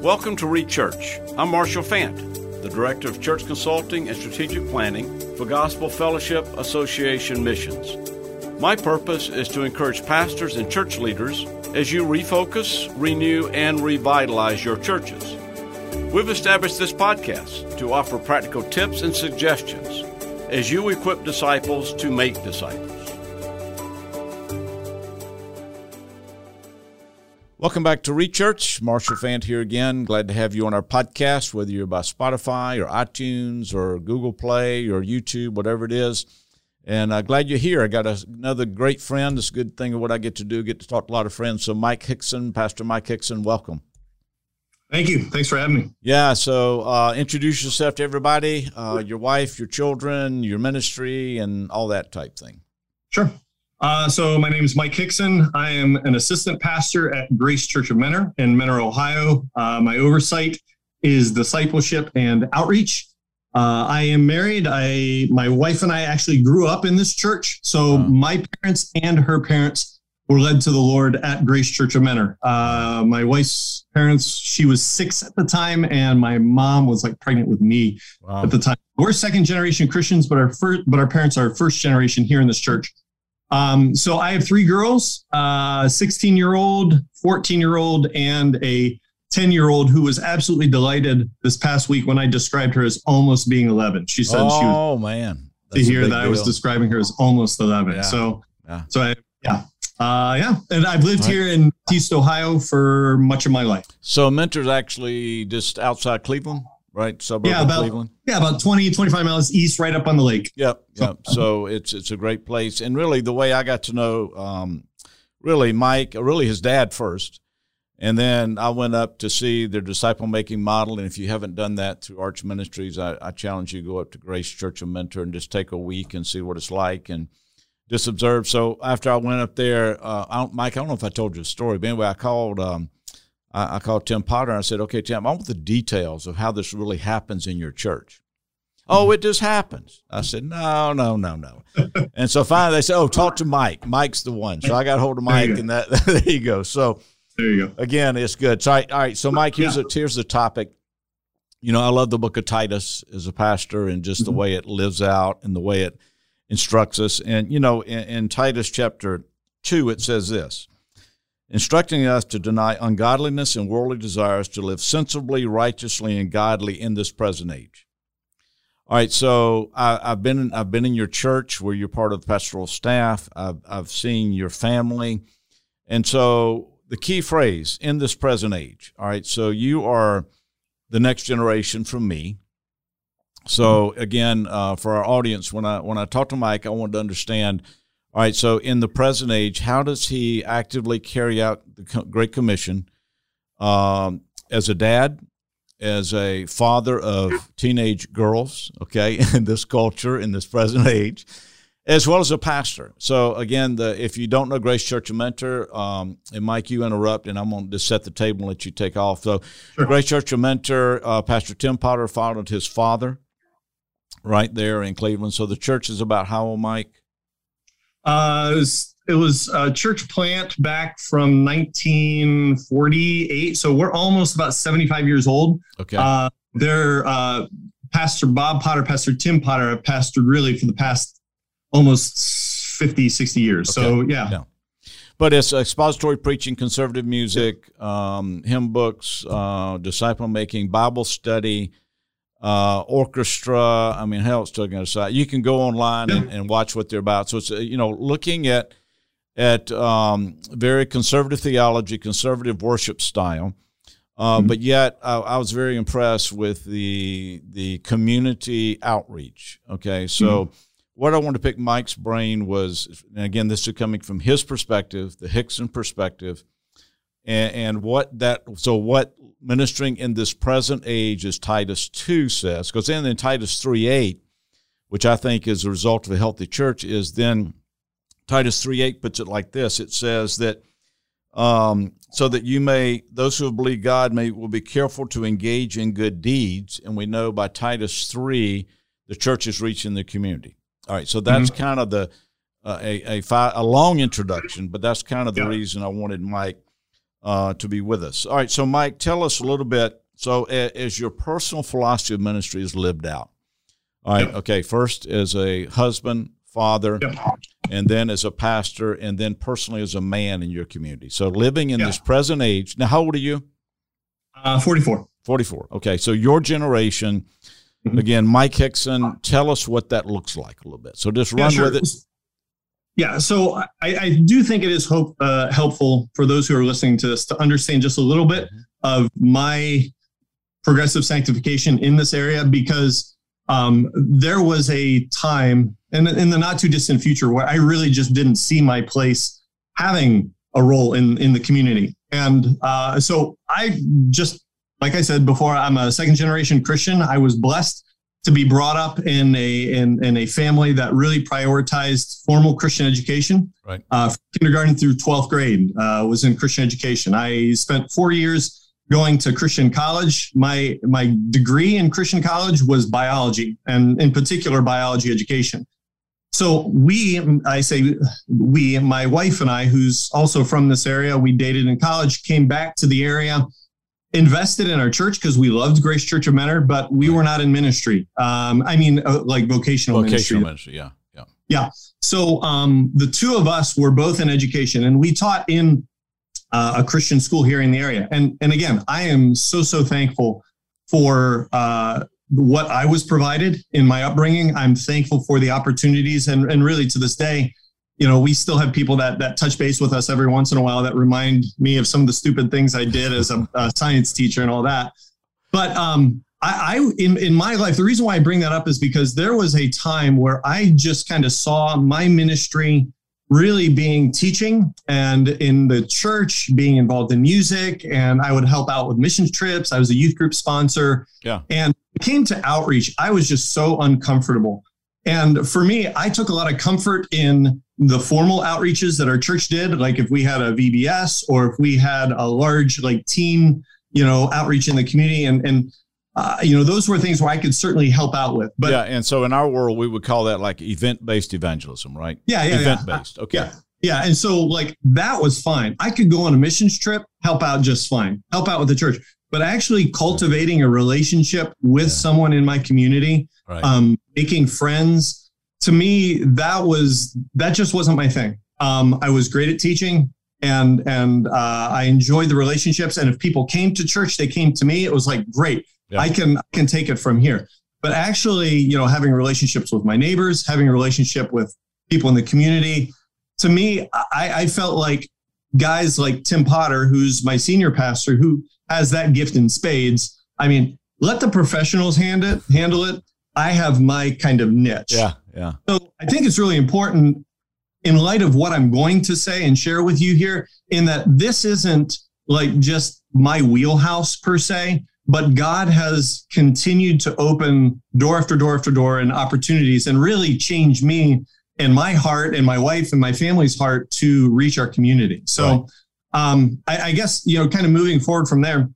Welcome to Reach Church. I'm Marshall Fant, the Director of Church Consulting and Strategic Planning for Gospel Fellowship Association Missions. My purpose is to encourage pastors and church leaders as you refocus, renew, and revitalize your churches. We've established this podcast to offer practical tips and suggestions as you equip disciples to make disciples. Welcome back to Rechurch. Church. Marshall Fant here again. Glad to have you on our podcast, whether you're by Spotify or iTunes or Google Play or YouTube, whatever it is. And uh, glad you're here. I got a, another great friend. It's a good thing of what I get to do, get to talk to a lot of friends. So, Mike Hickson, Pastor Mike Hickson, welcome. Thank you. Thanks for having me. Yeah. So, uh, introduce yourself to everybody uh, your wife, your children, your ministry, and all that type thing. Sure. Uh, so my name is Mike Hickson. I am an assistant pastor at Grace Church of Mentor in Mentor, Ohio. Uh, my oversight is discipleship and outreach. Uh, I am married. I my wife and I actually grew up in this church. So my parents and her parents were led to the Lord at Grace Church of Mentor. Uh, my wife's parents, she was six at the time, and my mom was like pregnant with me wow. at the time. We're second generation Christians, but our first, but our parents are first generation here in this church. Um, so I have three girls, uh, 16 year old, 14 year old, and a 10 year old who was absolutely delighted this past week when I described her as almost being 11. She said oh, she was oh man That's to hear that deal. I was describing her as almost 11. Yeah. So, yeah. so I, yeah. Uh, yeah, and I've lived right. here in East Ohio for much of my life. So Mentor's actually just outside Cleveland right? Suburb yeah, about, Cleveland. Yeah, about 20, 25 miles east, right up on the lake. Yep, yep. So it's it's a great place. And really, the way I got to know, um, really, Mike, really his dad first. And then I went up to see their disciple making model. And if you haven't done that through Arch Ministries, I, I, challenge you to go up to Grace Church of Mentor and just take a week and see what it's like and just observe. So after I went up there, uh, I Mike, I don't know if I told you a story, but anyway, I called um, I, I called Tim Potter and I said, okay, Tim, I want the details of how this really happens in your church. Oh, it just happens. I said, no, no, no, no. and so finally they said, oh, talk to Mike. Mike's the one. So I got hold of Mike, and that there you go. So there you go. Again, it's good. So all right. So Mike, here's yeah. a, here's the topic. You know, I love the book of Titus as a pastor, and just mm-hmm. the way it lives out and the way it instructs us. And you know, in, in Titus chapter two, it says this instructing us to deny ungodliness and worldly desires to live sensibly, righteously, and godly in this present age. All right, so I, have been in, I've been in your church where you're part of the pastoral staff. I've I've seen your family, and so the key phrase in this present age. All right, so you are the next generation from me. So again, uh, for our audience, when I when I talk to Mike, I want to understand all right. So, in the present age, how does he actively carry out the Great Commission um, as a dad, as a father of teenage girls, okay, in this culture, in this present age, as well as a pastor? So, again, the if you don't know Grace Church of Mentor, um, and Mike, you interrupt, and I'm going to set the table and let you take off. So, sure. Grace Church of Mentor, uh, Pastor Tim Potter followed his father right there in Cleveland. So, the church is about how old, Mike? Uh, it was, it was a church plant back from 1948. So we're almost about 75 years old. Okay. Uh, they're uh, Pastor Bob Potter, Pastor Tim Potter have pastored really for the past almost 50, 60 years. Okay. So yeah. yeah. But it's expository preaching, conservative music, um, hymn books, uh, disciple making, Bible study, uh, orchestra. I mean, hell, it's still going to say you can go online and, and, watch what they're about. So it's uh, you know looking at at um, very conservative theology, conservative worship style. Uh, mm-hmm. But yet, I, I, was very impressed with the the community outreach. Okay, so mm-hmm. what I wanted to pick Mike's brain was, and again, this is coming from his perspective, the Hickson perspective, and, and what that. So what ministering in this present age, as Titus 2 says, because then in Titus 3 8, which I think is a result of a healthy church, is then Titus 3 8 puts it like this it says that um, so that you may, those who believe God may will be careful to engage in good deeds. And we know by Titus 3, the church is reaching the community. All right, so that's mm-hmm. kind of the uh, a a, fi- a long introduction, but that's kind of the yeah. reason I wanted Mike uh, to be with us. All right, so Mike, tell us a little bit. So, as your personal philosophy of ministry is lived out. All right, yep. okay. First, as a husband, father, yep. and then as a pastor, and then personally as a man in your community. So, living in this present age. Now, how old are you? Uh, 44. 44. Okay, so your generation. Mm-hmm. Again, Mike Hickson, tell us what that looks like a little bit. So just run yeah, sure. with it. Yeah, so I, I do think it is hope, uh, helpful for those who are listening to this to understand just a little bit mm-hmm. of my progressive sanctification in this area because um, there was a time in, in the not too distant future where I really just didn't see my place having a role in in the community, and uh, so I just like I said before, I'm a second generation Christian. I was blessed to be brought up in a in, in a family that really prioritized formal Christian education. Right. Uh, kindergarten through 12th grade uh, was in Christian education. I spent four years going to Christian college. My my degree in Christian college was biology, and in particular biology education. So we, I say we, my wife and I, who's also from this area, we dated in college, came back to the area invested in our church because we loved Grace Church of Mentor, but we were not in ministry. Um, I mean, uh, like vocational, vocational ministry. ministry. Yeah, yeah, yeah. So um, the two of us were both in education, and we taught in uh, a Christian school here in the area. And and again, I am so so thankful for uh, what I was provided in my upbringing. I'm thankful for the opportunities, and and really to this day, you know, we still have people that that touch base with us every once in a while that remind me of some of the stupid things I did as a, a science teacher and all that. But um, I, I in in my life, the reason why I bring that up is because there was a time where I just kind of saw my ministry really being teaching and in the church being involved in music and i would help out with mission trips. I was a youth group sponsor. Yeah. And it came to outreach i was just so uncomfortable. And for me i took a lot of comfort in the formal outreaches that our church did, like if we had a VBS or if we had a large like teen, you know, outreach in the community, and and uh, you know, those were things where I could certainly help out with. But yeah, and so in our world, we would call that like event based evangelism, right? Yeah, yeah, event based. Okay. Yeah. Yeah. And so, like, that was fine. I could go on a missions trip, help out just fine, help out with the church. But actually cultivating a relationship with yeah. someone in my community, right. um, making friends, to me, that was that just wasn't my thing. Um, I was great at teaching, and and uh, I enjoyed the relationships. And if people came to church, they came to me. It was like great. Yeah. I can I can take it from here. But actually, you know, having relationships with my neighbors, having a relationship with people in the community, to me, I, I felt like guys like Tim Potter, who's my senior pastor, who has that gift in spades. I mean, let the professionals hand it, handle it. I have my kind of niche. Yeah, yeah. So I think it's really important in light of what I'm going to say and share with you here, in that this isn't like just my wheelhouse per se, but God has continued to open door after door after door and opportunities and really change me and my heart and my wife and my family's heart to reach our community. So right. um, I, I guess, you know, kind of moving forward from there,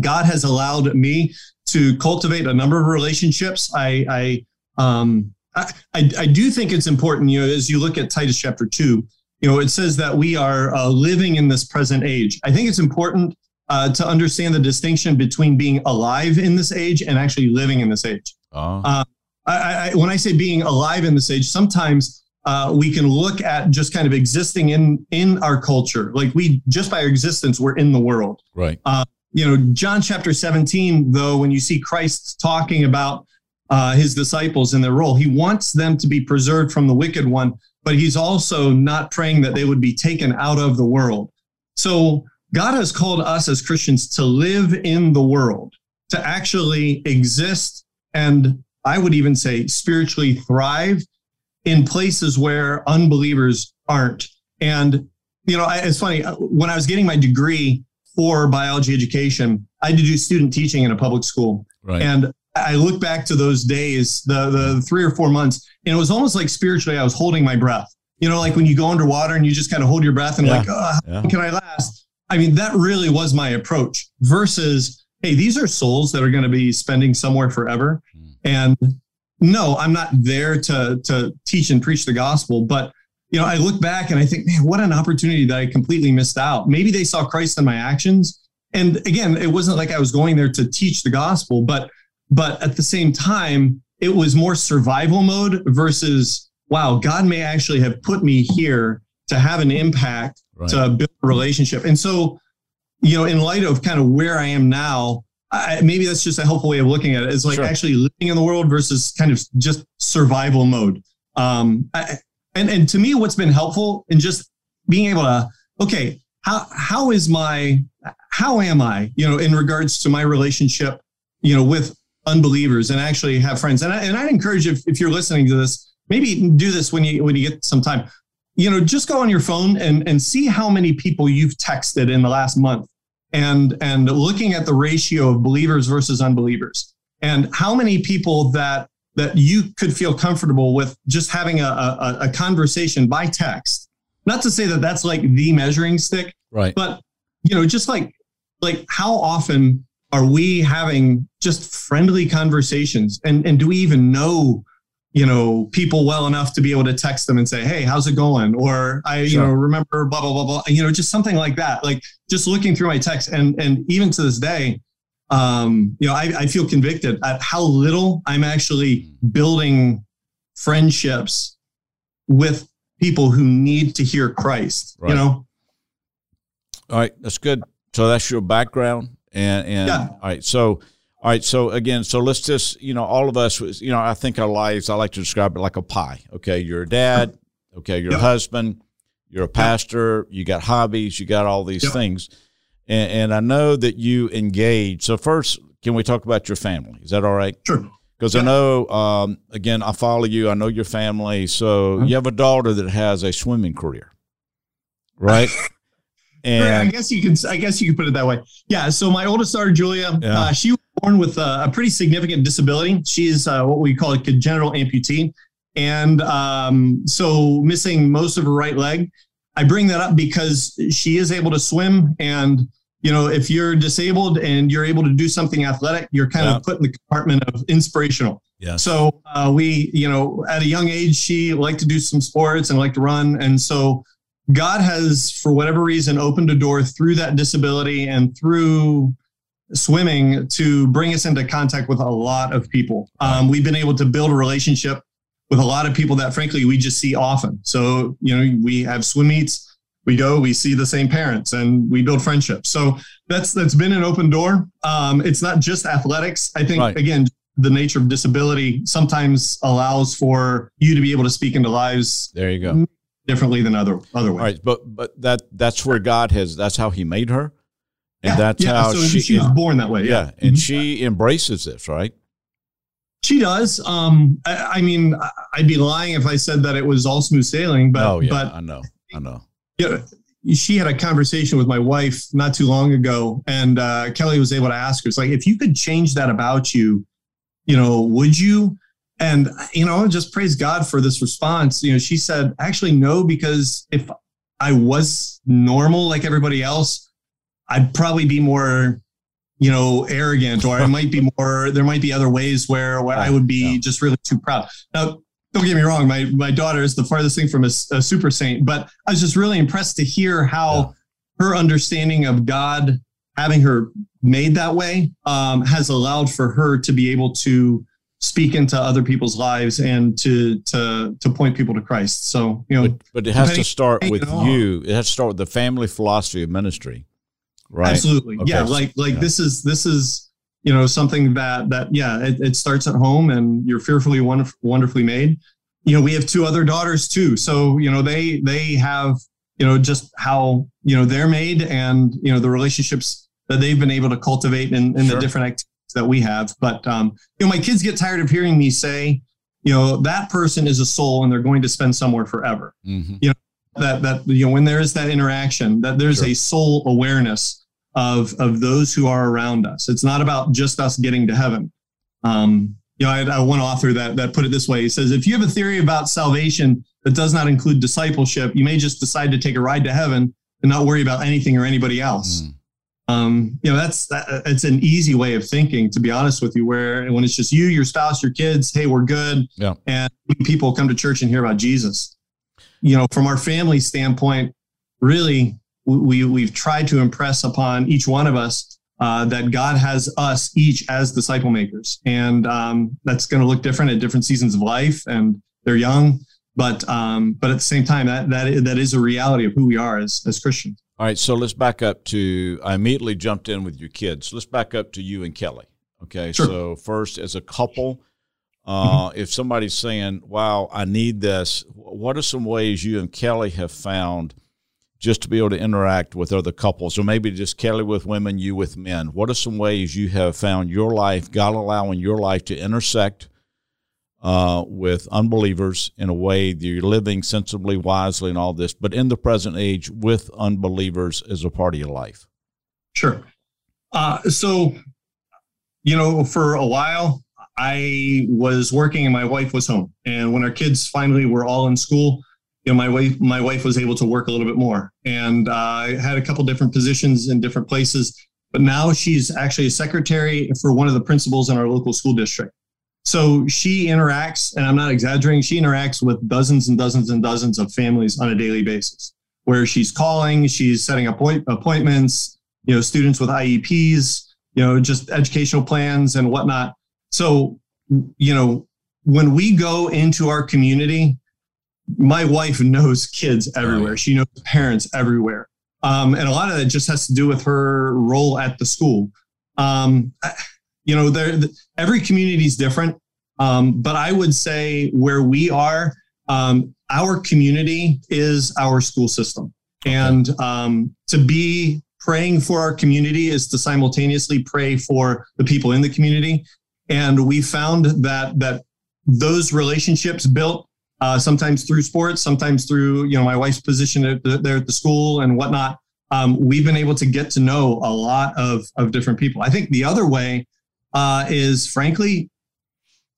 God has allowed me to cultivate a number of relationships. I, I, um, I, I, do think it's important, you know, as you look at Titus chapter two, you know, it says that we are uh, living in this present age. I think it's important uh, to understand the distinction between being alive in this age and actually living in this age. Oh. Uh, I, I, when I say being alive in this age, sometimes uh, we can look at just kind of existing in in our culture, like we just by our existence, we're in the world. Right. Uh, you know, John chapter 17, though, when you see Christ talking about uh, his disciples in their role, he wants them to be preserved from the wicked one, but he's also not praying that they would be taken out of the world. So God has called us as Christians to live in the world, to actually exist, and I would even say spiritually thrive in places where unbelievers aren't. And, you know, it's funny, when I was getting my degree, for biology education, I had to do student teaching in a public school. Right. And I look back to those days, the the three or four months, and it was almost like spiritually I was holding my breath. You know, like when you go underwater and you just kind of hold your breath and yeah. like, oh, yeah. can I last? I mean, that really was my approach versus, hey, these are souls that are going to be spending somewhere forever. Mm. And no, I'm not there to to teach and preach the gospel, but you know, I look back and I think, man, what an opportunity that I completely missed out. Maybe they saw Christ in my actions. And again, it wasn't like I was going there to teach the gospel, but but at the same time, it was more survival mode versus wow, God may actually have put me here to have an impact right. to build a relationship. And so, you know, in light of kind of where I am now, I, maybe that's just a helpful way of looking at it. It's like sure. actually living in the world versus kind of just survival mode. Um, I, and and to me, what's been helpful in just being able to okay, how how is my how am I you know in regards to my relationship you know with unbelievers and actually have friends and I, and I'd encourage if if you're listening to this maybe do this when you when you get some time you know just go on your phone and and see how many people you've texted in the last month and and looking at the ratio of believers versus unbelievers and how many people that that you could feel comfortable with just having a, a, a conversation by text. Not to say that that's like the measuring stick, right? But you know, just like like how often are we having just friendly conversations, and and do we even know? you know people well enough to be able to text them and say hey how's it going or i sure. you know remember blah blah blah blah you know just something like that like just looking through my text and and even to this day um, you know, I, I feel convicted at how little I'm actually building friendships with people who need to hear Christ. Right. You know. All right, that's good. So that's your background, and and yeah. all right, so. All right, so again, so let's just, you know, all of us, you know, I think our lives, I like to describe it like a pie. Okay, you're a dad, okay, you're a husband, you're a pastor, you got hobbies, you got all these things and, and I know that you engage. So first, can we talk about your family? Is that all right? Sure. Because yeah. I know, um, again, I follow you. I know your family. So uh-huh. you have a daughter that has a swimming career, right? and I guess you can. I guess you can put it that way. Yeah. So my oldest daughter, Julia, yeah. uh, she was born with a, a pretty significant disability. She's uh, what we call a congenital amputee, and um, so missing most of her right leg. I bring that up because she is able to swim. And, you know, if you're disabled and you're able to do something athletic, you're kind yeah. of put in the compartment of inspirational. Yeah. So uh, we, you know, at a young age, she liked to do some sports and liked to run. And so God has, for whatever reason, opened a door through that disability and through swimming to bring us into contact with a lot of people. Um, we've been able to build a relationship with a lot of people that frankly we just see often. So, you know, we have swim meets, we go, we see the same parents and we build friendships. So that's that's been an open door. Um, it's not just athletics. I think right. again, the nature of disability sometimes allows for you to be able to speak into lives. There you go. Differently than other other ways. Right, but but that that's where God has. That's how He made her, and yeah, that's yeah, how so she, she was born that way. Yeah, yeah and mm-hmm. she embraces this, right? She does. Um, I, I, mean, I'd be lying if I said that it was all smooth sailing. But, oh, yeah, but I know, I know. Yeah, she had a conversation with my wife not too long ago, and uh, Kelly was able to ask her, "It's like if you could change that about you, you know, would you?" And you know, just praise God for this response. You know, she said, "Actually, no, because if I was normal like everybody else, I'd probably be more you know, arrogant, or I might be more. There might be other ways where, where I would be yeah. just really too proud. Now, don't get me wrong, my my daughter is the farthest thing from a, a super saint, but I was just really impressed to hear how yeah. her understanding of God, having her made that way, um, has allowed for her to be able to speak into other people's lives and to to to point people to Christ. So you know, but, but it has to start with you. It has to start with the family philosophy of ministry Right. Absolutely. Okay. Yeah. Like like yeah. this is this is you know something that that yeah it, it starts at home and you're fearfully wonderful, wonderfully made. You know we have two other daughters too, so you know they they have you know just how you know they're made and you know the relationships that they've been able to cultivate in, in sure. the different activities that we have. But um, you know my kids get tired of hearing me say you know that person is a soul and they're going to spend somewhere forever. Mm-hmm. You know that that you know when there is that interaction that there's sure. a soul awareness of of those who are around us it's not about just us getting to heaven um, you know I, I one author that that put it this way he says if you have a theory about salvation that does not include discipleship you may just decide to take a ride to heaven and not worry about anything or anybody else mm. Um, you know that's that, it's an easy way of thinking to be honest with you where when it's just you your spouse your kids hey we're good yeah. and people come to church and hear about jesus you know, from our family standpoint, really, we we've tried to impress upon each one of us uh, that God has us each as disciple makers, and um, that's going to look different at different seasons of life, and they're young, but um, but at the same time, that that that is a reality of who we are as as Christians. All right, so let's back up to. I immediately jumped in with your kids. Let's back up to you and Kelly. Okay, sure. so first, as a couple, uh, mm-hmm. if somebody's saying, "Wow, I need this," what are some ways you and Kelly have found? just to be able to interact with other couples, or maybe just Kelly with women, you with men? What are some ways you have found your life, God allowing your life to intersect uh, with unbelievers in a way that you're living sensibly, wisely, and all this, but in the present age with unbelievers as a part of your life? Sure. Uh, so, you know, for a while, I was working and my wife was home. And when our kids finally were all in school, you know, my wife my wife was able to work a little bit more, and uh, I had a couple different positions in different places. But now she's actually a secretary for one of the principals in our local school district. So she interacts, and I'm not exaggerating. She interacts with dozens and dozens and dozens of families on a daily basis. Where she's calling, she's setting appoint- appointments. You know, students with IEPs. You know, just educational plans and whatnot. So, you know, when we go into our community my wife knows kids everywhere. She knows parents everywhere. Um, and a lot of that just has to do with her role at the school. Um, you know, there, every community is different. Um, but I would say where we are, um, our community is our school system. And um, to be praying for our community is to simultaneously pray for the people in the community. And we found that that those relationships built uh, sometimes through sports, sometimes through you know my wife's position at the, there at the school and whatnot. Um, we've been able to get to know a lot of of different people. I think the other way uh, is frankly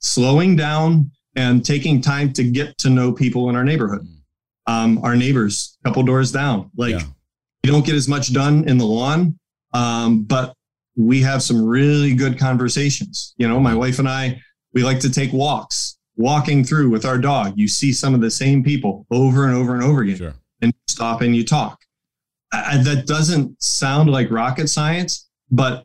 slowing down and taking time to get to know people in our neighborhood, mm. um, our neighbors, a couple doors down. Like yeah. you don't get as much done in the lawn, um, but we have some really good conversations. You know, my mm. wife and I, we like to take walks walking through with our dog, you see some of the same people over and over and over again, sure. and stop and you talk. I, that doesn't sound like rocket science, but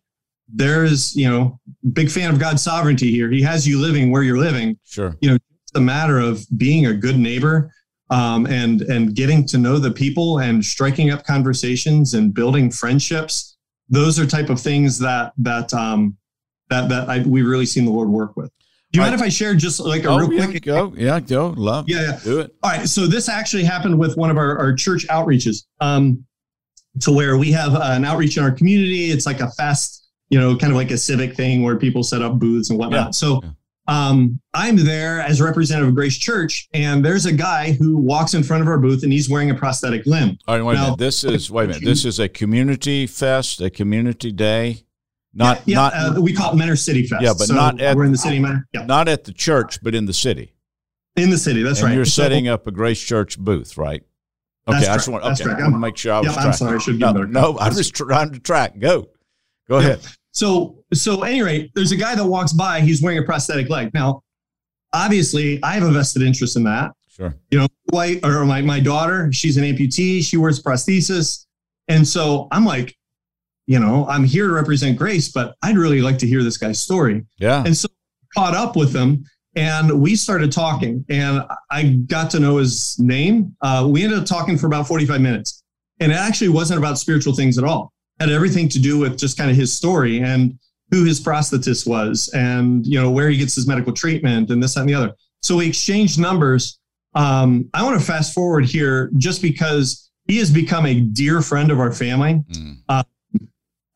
there's you know big fan of God's sovereignty here. He has you living where you're living. Sure, you know it's a matter of being a good neighbor. Um, and and getting to know the people and striking up conversations and building friendships those are type of things that that um, that that I, we've really seen the Lord work with. Do you mind if I share just like a oh, real yeah, quick? Go, yeah, go, love. Yeah, yeah, do it. All right. So this actually happened with one of our, our church outreaches, um, to where we have an outreach in our community. It's like a fast, you know, kind of like a civic thing where people set up booths and whatnot. Yeah. So um, I'm there as representative of Grace Church, and there's a guy who walks in front of our booth, and he's wearing a prosthetic limb. All right, wait now, a minute. This is wait a minute. This is a community fest, a community day. Not yeah, not uh, we call it Mentor City Fest. Yeah, but so not at we're in the city. Yeah. Not at the church, but in the city. In the city, that's and right. You're so, setting up a Grace Church booth, right? Okay, I just want. Okay, I want to make sure I was. Yeah, I'm sorry. I should no, no, I'm just trying to track. Go, go yeah. ahead. So, so any rate, there's a guy that walks by. He's wearing a prosthetic leg. Now, obviously, I have a vested interest in that. Sure. You know, white or my my daughter, she's an amputee. She wears prosthesis, and so I'm like, you know, I'm here to represent Grace, but I'd really like to hear this guy's story. Yeah. And so I caught up with him and we started talking and I got to know his name. Uh, we ended up talking for about 45 minutes and it actually wasn't about spiritual things at all. Had everything to do with just kind of his story and who his prosthetist was and, you know, where he gets his medical treatment and this, that, and the other. So we exchanged numbers. Um, I want to fast forward here just because he has become a dear friend of our family. Mm. Uh,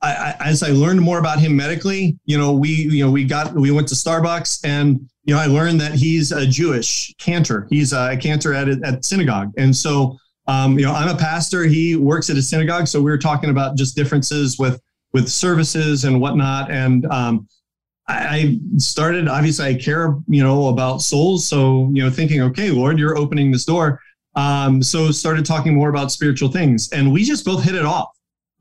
I, as I learned more about him medically, you know, we, you know, we got, we went to Starbucks and, you know, I learned that he's a Jewish cantor. He's a cantor at, at synagogue. And so, um, you know, I'm a pastor. He works at a synagogue. So we were talking about just differences with, with services and whatnot. And, um, I started, obviously I care, you know, about souls. So, you know, thinking, okay, Lord, you're opening this door. Um, so started talking more about spiritual things and we just both hit it off.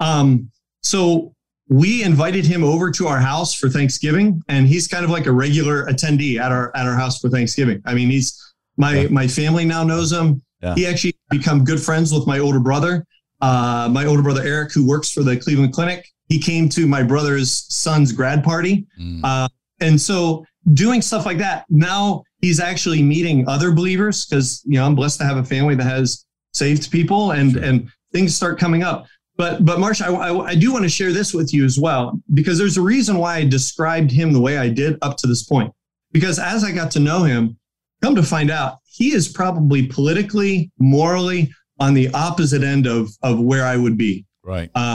Um, so we invited him over to our house for Thanksgiving, and he's kind of like a regular attendee at our at our house for Thanksgiving. I mean, he's my my family now knows him. Yeah. He actually become good friends with my older brother. Uh, my older brother Eric, who works for the Cleveland Clinic, he came to my brother's son's grad party, mm. uh, and so doing stuff like that. Now he's actually meeting other believers because you know I'm blessed to have a family that has saved people, and sure. and things start coming up. But but Marsh, I, I, I do want to share this with you as well because there's a reason why I described him the way I did up to this point. Because as I got to know him, come to find out, he is probably politically, morally on the opposite end of of where I would be. Right. Uh,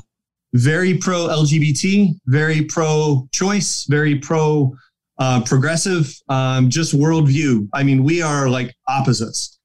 very pro LGBT, very pro choice, very pro uh, progressive, um, just worldview. I mean, we are like opposites.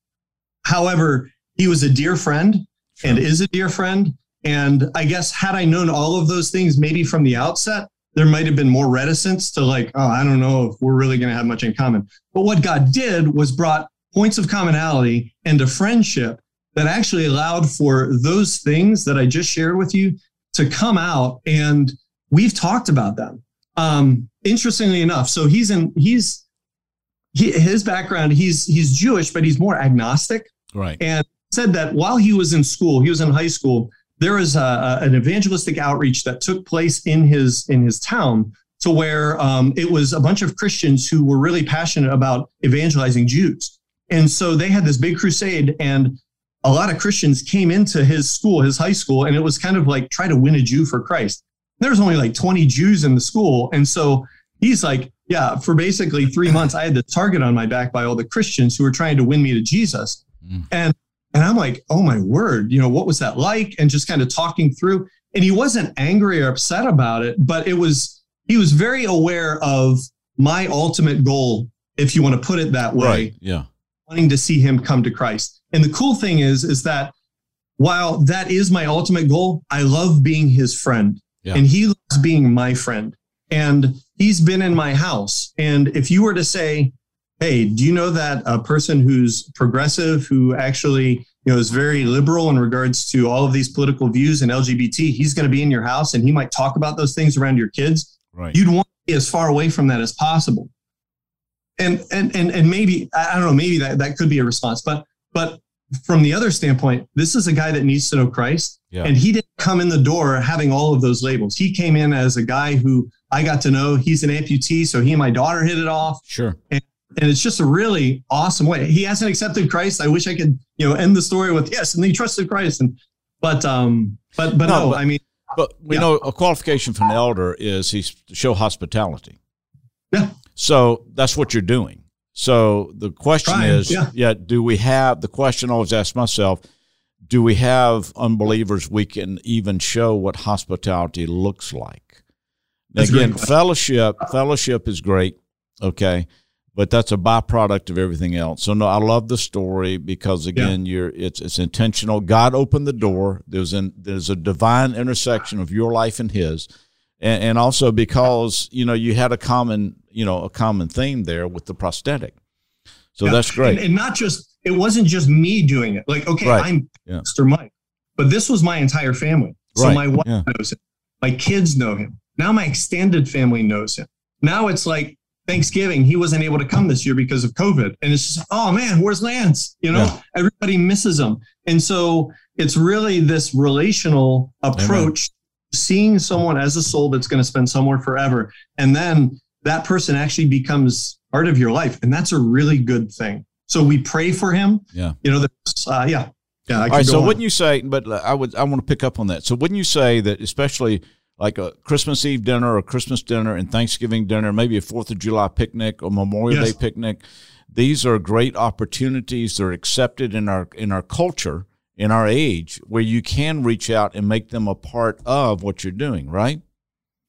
However, he was a dear friend sure. and is a dear friend. And I guess had I known all of those things, maybe from the outset, there might have been more reticence to like, oh, I don't know if we're really going to have much in common. But what God did was brought points of commonality and a friendship that actually allowed for those things that I just shared with you to come out. And we've talked about them. Um, interestingly enough, so he's in, he's, he, his background, he's, he's Jewish, but he's more agnostic. Right. And said that while he was in school, he was in high school, there was a, a, an evangelistic outreach that took place in his in his town to where um, it was a bunch of Christians who were really passionate about evangelizing Jews, and so they had this big crusade, and a lot of Christians came into his school, his high school, and it was kind of like try to win a Jew for Christ. There was only like 20 Jews in the school, and so he's like, yeah, for basically three months, I had the target on my back by all the Christians who were trying to win me to Jesus. Mm. And and I'm like, oh my word, you know, what was that like? And just kind of talking through. And he wasn't angry or upset about it, but it was, he was very aware of my ultimate goal, if you want to put it that way. Right. Yeah. Wanting to see him come to Christ. And the cool thing is, is that while that is my ultimate goal, I love being his friend. Yeah. And he loves being my friend. And he's been in my house. And if you were to say, hey, do you know that a person who's progressive, who actually you know is very liberal in regards to all of these political views and LGBT, he's going to be in your house and he might talk about those things around your kids. Right. You'd want to be as far away from that as possible. And and and and maybe I don't know, maybe that, that could be a response, but but from the other standpoint, this is a guy that needs to know Christ. Yeah. And he didn't come in the door having all of those labels. He came in as a guy who I got to know. He's an amputee, so he and my daughter hit it off. Sure. And and it's just a really awesome way. He hasn't accepted Christ. I wish I could, you know, end the story with yes, and he trusted Christ. And but um, but but no, no but, I mean, but we yeah. know a qualification for an elder is he's to show hospitality. Yeah. So that's what you're doing. So the question Trying, is, yeah. yeah, do we have the question I always ask myself? Do we have unbelievers we can even show what hospitality looks like? again, fellowship fellowship is great. Okay but that's a byproduct of everything else. So no, I love the story because again, yeah. you're it's it's intentional. God opened the door. There's an there's a divine intersection of your life and His, and, and also because you know you had a common you know a common theme there with the prosthetic. So yeah. that's great, and, and, not just it wasn't just me doing it. Like okay, right. I'm yeah. Mr. Mike, but this was my entire family. So right. my wife knows him, my kids know him. Now my extended family knows him. Now it's like Thanksgiving, he wasn't able to come this year because of COVID. And it's just, oh man, where's Lance? You know, yeah. everybody misses him. And so it's really this relational approach. Seeing someone as a soul that's going to spend somewhere forever. And then that person actually becomes part of your life. And that's a really good thing. So we pray for him. Yeah. You know, uh, yeah. Yeah. All right. So on. wouldn't you say, but I would, I want to pick up on that. So wouldn't you say that, especially like a Christmas Eve dinner or Christmas dinner and Thanksgiving dinner, maybe a Fourth of July picnic or Memorial yes. Day picnic. These are great opportunities. They're accepted in our in our culture, in our age, where you can reach out and make them a part of what you're doing. Right?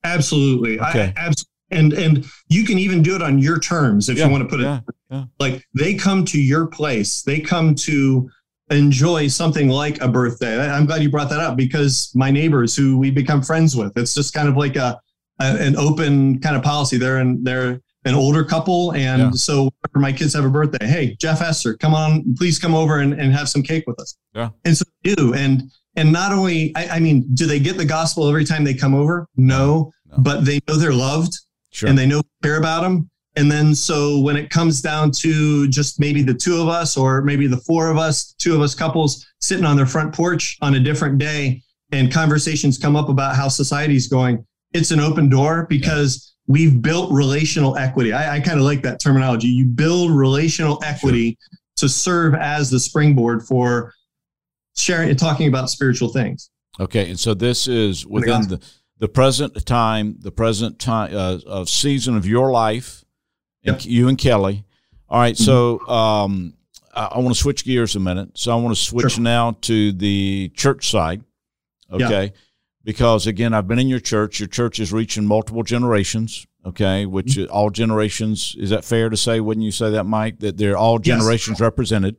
Absolutely. Okay. I, absolutely. And and you can even do it on your terms if yeah, you want to put it. Yeah, yeah. Like they come to your place. They come to enjoy something like a birthday. I'm glad you brought that up because my neighbors who we become friends with, it's just kind of like a, a an open kind of policy. They're in, they're an older couple, and yeah. so my kids have a birthday, hey Jeff Esther, come on, please come over and, and have some cake with us. Yeah, and so they do, and and not only I, I mean, do they get the gospel every time they come over? No, no. but they know they're loved, sure. and they know care about them, And then so when it comes down to just maybe the two of us or maybe the four of us, two of us couples sitting on their front porch on a different day and conversations come up about how society's going, it's an open door because we've built relational equity. I, I kind of like that terminology. You build relational equity sure. to serve as the springboard for sharing and talking about spiritual things. Okay. And so this is within the, the present time, the present time uh, of season of your life yep. you and Kelly. All right, so mm-hmm. um, I, I want to switch gears a minute. So I want to switch sure. now to the church side. Okay. Yeah. Because again, I've been in your church. Your church is reaching multiple generations. Okay, which mm-hmm. all generations is that fair to say? Wouldn't you say that, Mike? That they're all generations yes. represented.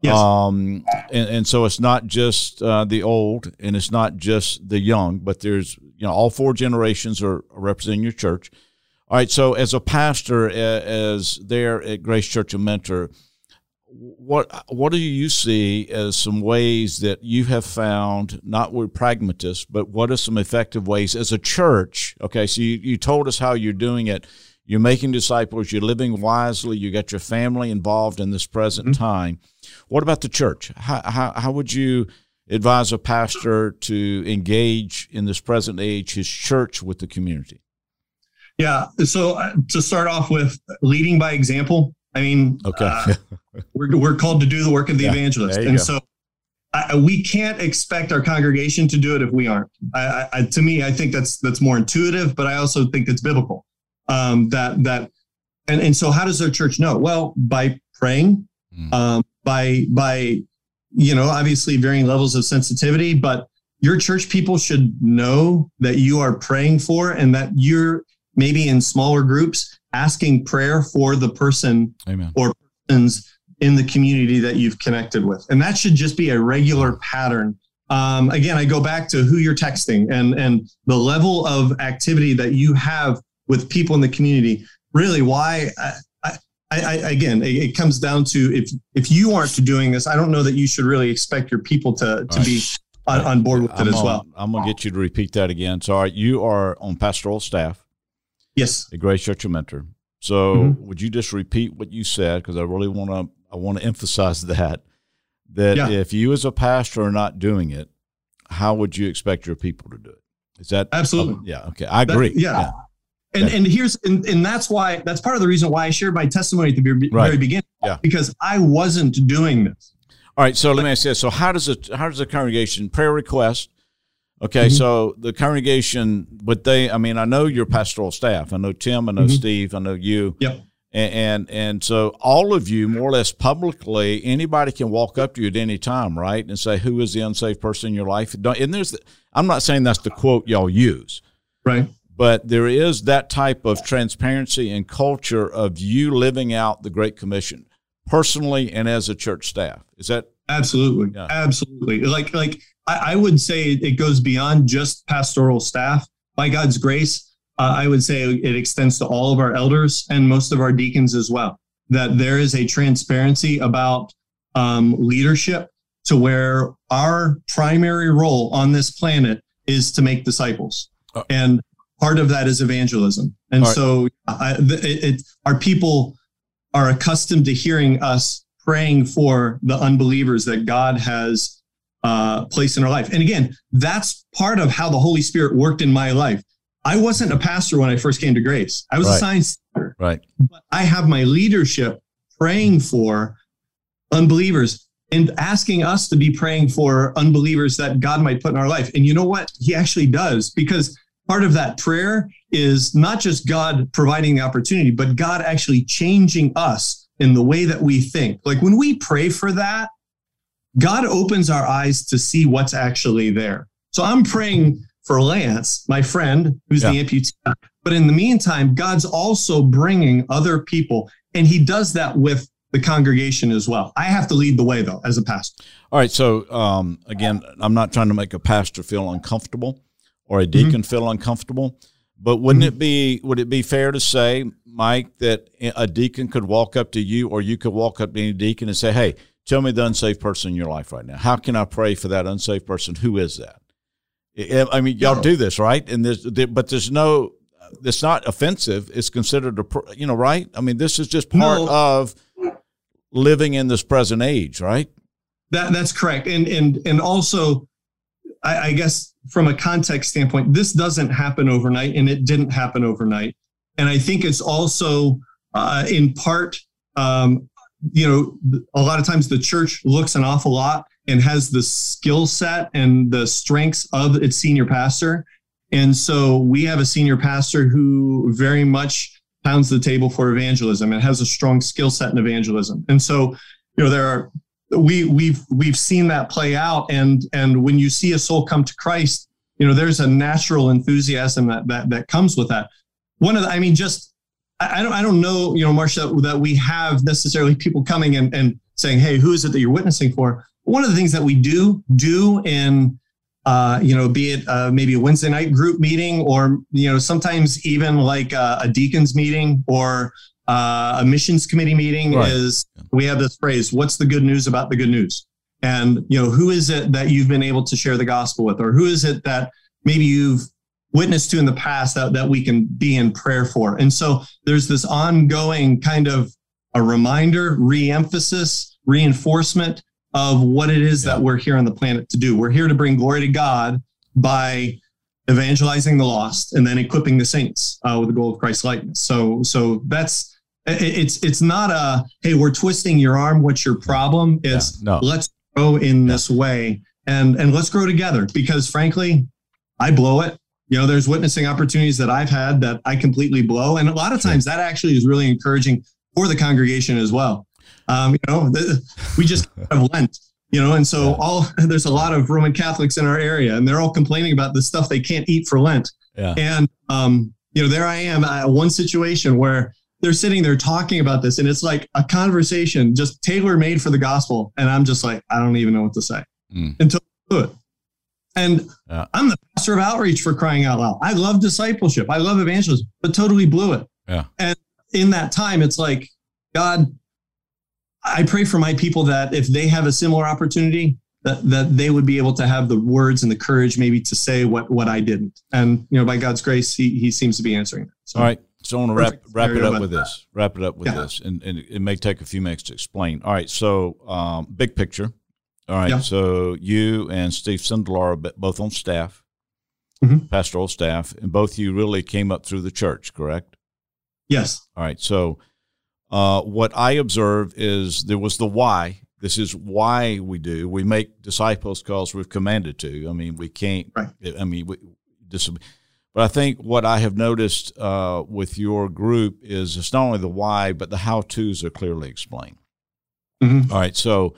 Yes. Um, and, and so it's not just uh, the old and it's not just the young, but there's you know all four generations are representing your church. All right. So, as a pastor, as there at Grace Church of Mentor, what what do you see as some ways that you have found not with pragmatists, but what are some effective ways as a church? Okay, so you, you told us how you're doing it. You're making disciples. You're living wisely. You got your family involved in this present mm-hmm. time. What about the church? How, how how would you advise a pastor to engage in this present age his church with the community? Yeah. So uh, to start off with, leading by example. I mean, okay, uh, we're we're called to do the work of the yeah, evangelist, and go. so uh, we can't expect our congregation to do it if we aren't. I, I, to me, I think that's that's more intuitive, but I also think it's biblical. Um, that that, and and so how does our church know? Well, by praying, mm. um, by by you know, obviously varying levels of sensitivity, but your church people should know that you are praying for and that you're maybe in smaller groups, asking prayer for the person Amen. or persons in the community that you've connected with. And that should just be a regular pattern. Um, again, I go back to who you're texting and, and the level of activity that you have with people in the community. Really, why? I, I, I, again, it, it, comes down to if if you aren't doing this, I don't know that you should really expect your people to to right. be on, on, board with it I'm as well. I'm going to get you to repeat that again. So, you are on pastoral staff. Yes. The Grace Church Mentor. So mm-hmm. would you just repeat what you said? Because I really want to I want to emphasize that that yeah. if you as a pastor are not doing it, how would you expect your people to do it? Is that absolutely? Uh, yeah. Okay. I agree. That, yeah. yeah. And, and here's and, and that's why that's part of the reason why I shared my testimony at the very, right. very beginning. Yeah. Because I wasn't doing this. All right. So let me ask you this. So how does it how does the congregation prayer request Okay, mm-hmm. so the congregation, but they, I mean, I know your pastoral staff. I know Tim. I know mm-hmm. Steve. I know you. Yep. And, and, and so all of you, more or less publicly, anybody can walk up to you at any time, right, and say, "Who is the unsafe person in your life?" And there's, I'm not saying that's the quote y'all use, right? But there is that type of transparency and culture of you living out the Great Commission personally and as a church staff. Is that absolutely, yeah. absolutely? Like, like I, I would say it goes beyond just pastoral staff. By God's grace, uh, I would say it extends to all of our elders and most of our deacons as well. That there is a transparency about um, leadership to where our primary role on this planet is to make disciples. Uh, and part of that is evangelism. And right. so I, it, it, our people are accustomed to hearing us praying for the unbelievers that God has uh, place in our life. And again, that's part of how the Holy Spirit worked in my life. I wasn't a pastor when I first came to Grace. I was right. a science teacher. Right. But I have my leadership praying for unbelievers and asking us to be praying for unbelievers that God might put in our life. And you know what? He actually does because part of that prayer is not just God providing the opportunity, but God actually changing us in the way that we think. Like when we pray for that, God opens our eyes to see what's actually there. So I'm praying for Lance, my friend, who's yeah. the amputee. But in the meantime, God's also bringing other people, and He does that with the congregation as well. I have to lead the way, though, as a pastor. All right. So um, again, I'm not trying to make a pastor feel uncomfortable or a deacon mm-hmm. feel uncomfortable. But wouldn't mm-hmm. it be would it be fair to say, Mike, that a deacon could walk up to you, or you could walk up to any deacon and say, "Hey, Tell me the unsafe person in your life right now. How can I pray for that unsafe person? Who is that? I mean, y'all do this, right? And there's, there, but there's no, it's not offensive. It's considered a you know right. I mean, this is just part no. of living in this present age, right? That that's correct, and and and also, I, I guess from a context standpoint, this doesn't happen overnight, and it didn't happen overnight, and I think it's also uh, in part, um, you know, a lot of times the church looks an awful lot and has the skill set and the strengths of its senior pastor. And so we have a senior pastor who very much pounds the table for evangelism and has a strong skill set in evangelism. And so, you know, there are we we've we've seen that play out and and when you see a soul come to Christ, you know, there's a natural enthusiasm that that that comes with that. One of the, I mean, just I don't I don't know, you know, Marsha, that we have necessarily people coming and, and saying, hey, who is it that you're witnessing for? one of the things that we do do in uh, you know, be it uh, maybe a Wednesday night group meeting, or you know, sometimes even like a, a deacons meeting or uh, a missions committee meeting. Right. Is we have this phrase, "What's the good news about the good news?" And you know, who is it that you've been able to share the gospel with, or who is it that maybe you've witnessed to in the past that that we can be in prayer for? And so there's this ongoing kind of a reminder, re-emphasis, reinforcement of what it is yeah. that we're here on the planet to do. We're here to bring glory to God by evangelizing the lost and then equipping the saints uh, with the goal of Christ likeness. So, so that's it's it's not a hey, we're twisting your arm. What's your problem? It's yeah, no. let's grow in yeah. this way and and let's grow together. Because frankly, I blow it. You know, there's witnessing opportunities that I've had that I completely blow, and a lot of times that actually is really encouraging for the congregation as well. Um, you know, the, we just have Lent, you know, and so all there's a lot of Roman Catholics in our area, and they're all complaining about the stuff they can't eat for Lent. Yeah. And um, you know, there I am, at one situation where they're sitting there talking about this, and it's like a conversation just tailor made for the gospel, and I'm just like, I don't even know what to say mm. until I do it. And yeah. I'm the pastor of outreach for crying out loud. I love discipleship. I love evangelism, but totally blew it. Yeah. And in that time, it's like, God, I pray for my people that if they have a similar opportunity, that, that they would be able to have the words and the courage maybe to say what what I didn't. And you know, by God's grace, he he seems to be answering that. So, All right. So I want to wrap wrap it up with this. Wrap it up with yeah. this, and, and it may take a few minutes to explain. All right. So um, big picture. All right. Yeah. So you and Steve Sindler are both on staff, mm-hmm. pastoral staff, and both of you really came up through the church, correct? Yes. All right. So uh, what I observe is there was the why. This is why we do. We make disciples because we've commanded to. I mean, we can't. Right. I mean, we, this, but I think what I have noticed uh, with your group is it's not only the why, but the how tos are clearly explained. Mm-hmm. All right. So,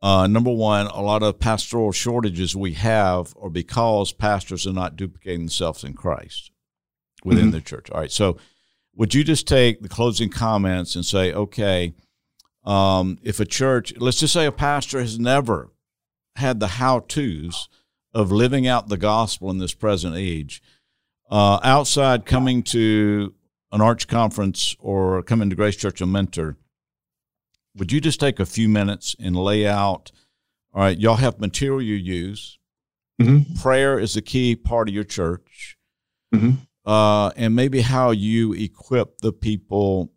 uh, number one, a lot of pastoral shortages we have are because pastors are not duplicating themselves in Christ within mm-hmm. the church. All right. So, would you just take the closing comments and say, okay, um, if a church, let's just say a pastor has never had the how to's of living out the gospel in this present age, uh, outside coming to an arch conference or coming to Grace Church and Mentor, would you just take a few minutes and lay out? All right, y'all have material you use. Mm-hmm. Prayer is a key part of your church. Mm-hmm uh, and maybe how you equip the people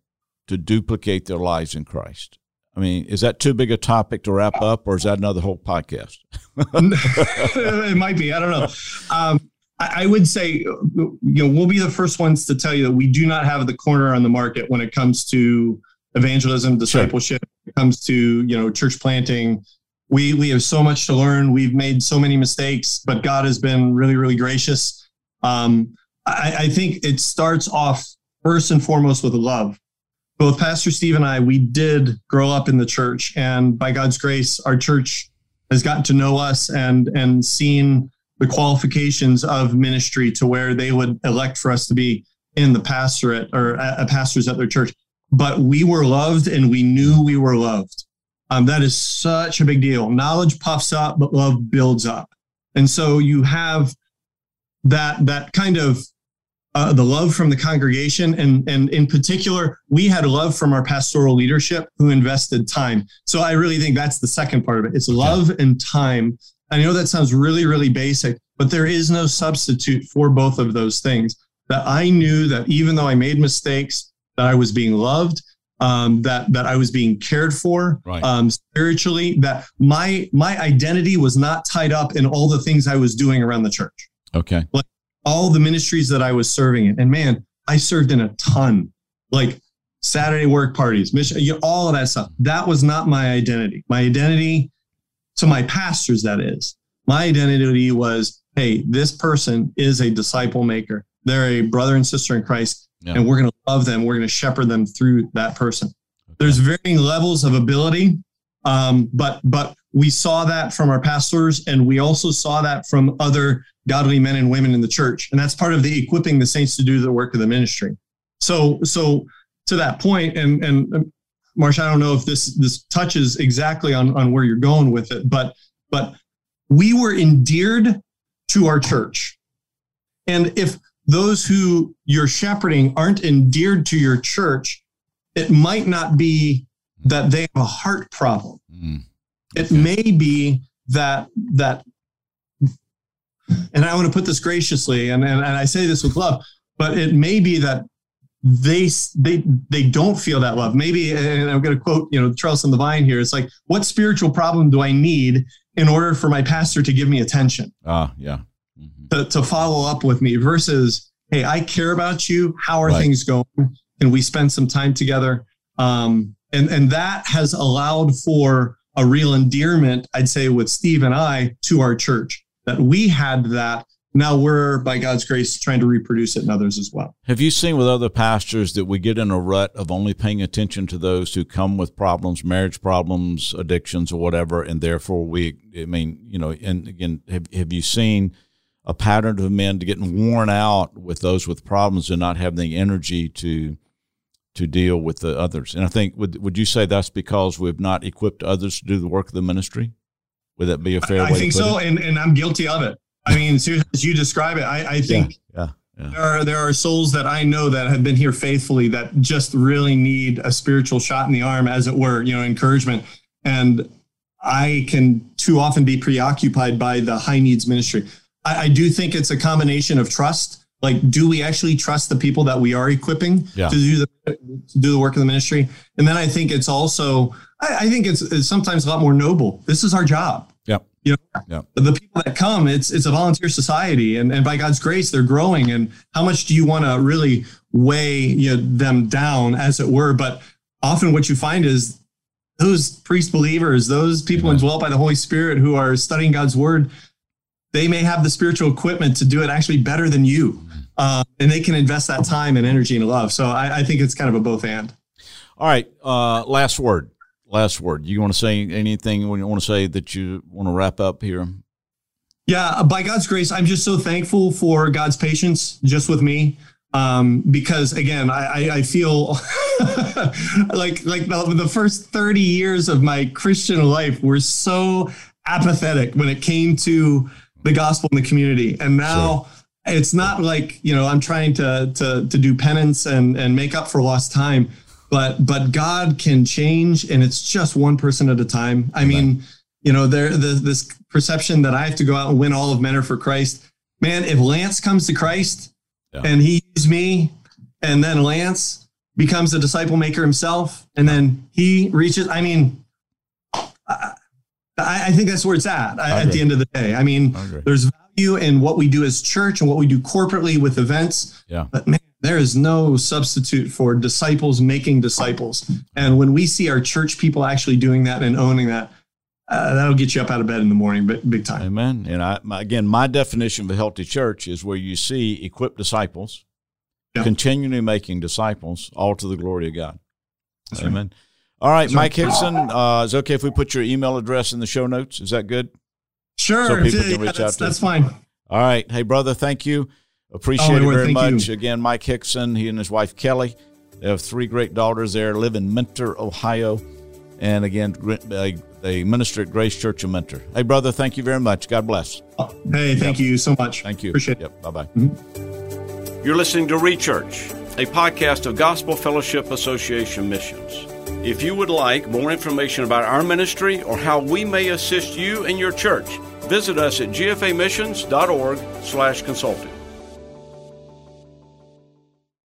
to duplicate their lives in Christ. I mean, is that too big a topic to wrap up, or is that another whole podcast? it might be. I don't know. Um, I, I would say, you know, we'll be the first ones to tell you that we do not have the corner on the market when it comes to evangelism, discipleship. It comes to you know church planting. We we have so much to learn. We've made so many mistakes, but God has been really really gracious. Um, I, I think it starts off first and foremost with love. Both Pastor Steve and I, we did grow up in the church, and by God's grace, our church has gotten to know us and and seen the qualifications of ministry to where they would elect for us to be in the pastorate or a, pastors at their church. But we were loved, and we knew we were loved. Um, that is such a big deal. Knowledge puffs up, but love builds up. And so you have that that kind of uh, the love from the congregation and and in particular we had love from our pastoral leadership who invested time so i really think that's the second part of it it's love and time i know that sounds really really basic but there is no substitute for both of those things that I knew that even though I made mistakes, that I was being loved, um, that that I was being cared for Right. um, spiritually. That my my identity was not tied up in all the things I was doing around the church, Okay. like all the ministries that I was serving in. And man, I served in a ton, like Saturday work parties, mission, you know, all of that stuff. That was not my identity. My identity to my pastors, that is, my identity was, hey, this person is a disciple maker. They're a brother and sister in Christ, Yeah. and we're going to love them. We're going to shepherd them through that person. There's varying levels of ability, um, but but we saw that from our pastors, and we also saw that from other godly men and women in the church, and that's part of the equipping the saints to do the work of the ministry. So so to that point, and and Marsh, I don't know if this this touches exactly on on where you're going with it, but but we were endeared to our church, and if those who you're shepherding aren't endeared to your church, it might not be that they have a heart problem. Mm. It may be that that, and I want to put this graciously, and, and and I say this with love, but it may be that they they they don't feel that love. Maybe, and I'm going to quote you know Trellis and the Vine here. It's like, what spiritual problem do I need in order for my pastor to give me attention? Ah, yeah. To, to follow up with me versus, hey, I care about you. How are Right. things going? Can we spend some time together? Um, and and that has allowed for a real endearment, I'd say, with Steve and I to our church. That we had that. Now we're, by God's grace, trying to reproduce it in others as well. Have you seen with other pastors that we get in a rut of only paying attention to those who come with problems, marriage problems, addictions, or whatever, and therefore we, I mean, you know, and again, have, have you seen a pattern of men to getting worn out with those with problems and not having the energy to to deal with the others? And I think would would you say that's because we've not equipped others to do the work of the ministry? Would that be a fair I way think so, it? and, and I'm guilty of it. I mean, seriously, as you describe it, I, I think yeah, yeah. there are there are souls that I know that have been here faithfully that just really need a spiritual shot in the arm, as it were, you know, encouragement. And I can too often be preoccupied by the high needs ministry. I, I do think it's a combination of trust. Like, do we actually trust the people that we are equipping Yeah. to do the to do the work of the ministry? And then I think it's also I, I think it's, it's sometimes a lot more noble. This is our job. Yep. You know, Yep. the people that come, it's it's a volunteer society, and and by God's grace, they're growing. And how much do you want to really weigh you know, them down, as it were? But often, what you find is those priest believers, those people Amen. indwelt by the Holy Spirit who are studying God's word, they may have the spiritual equipment to do it actually better than you, uh, and they can invest that time and energy and love. So I, I think it's kind of a both and. All right. Uh, last word. Last word. You want to say anything when you want to say that you want to wrap up here? Yeah, by God's grace, I'm just so thankful for God's patience just with me. Um, because again, I, I, I feel like like the, the first 30 years of my Christian life were so apathetic when it came to the gospel in the community. And now it's not like, you know, I'm trying to to to do penance and and make up for lost time, but but God can change and it's just one person at a time. I mean, you know, there the, this perception that I have to go out and win all of men are for Christ. Man, if Lance comes to Christ Yeah. and he uses me, and then Lance becomes a disciple maker himself, and then he reaches, I mean, I think that's where it's at I at the end of the day. I mean, I there's value in what we do as church and what we do corporately with events. Yeah. But man, there is no substitute for disciples making disciples. And when we see our church people actually doing that and owning that, uh, that'll get you up out of bed in the morning, big, big time. Amen. And I, my, again, my definition of a healthy church is where you see equipped disciples, Yeah. continually making disciples, all to the glory of God. That's right. Amen. All right, That's Mike. Hickson, uh, is it okay if we put your email address in the show notes? Is that good? Sure. So people yeah, can reach that's, out to that's fine. All right. Hey, brother, thank you. Appreciate Oh, it very much. you. Again, Mike Hickson, he and his wife Kelly. They have three great daughters there, live in Mentor, Ohio. And again, they, they minister at Grace Church of Mentor. Hey, brother, thank you very much. God bless. Hey, thank you so much. Thank you. Appreciate it. Yep. Bye bye. You're listening to Rechurch, a podcast of Gospel Fellowship Association Missions. If you would like more information about our ministry or how we may assist you and your church, visit us at gfamissions.org slash consulting.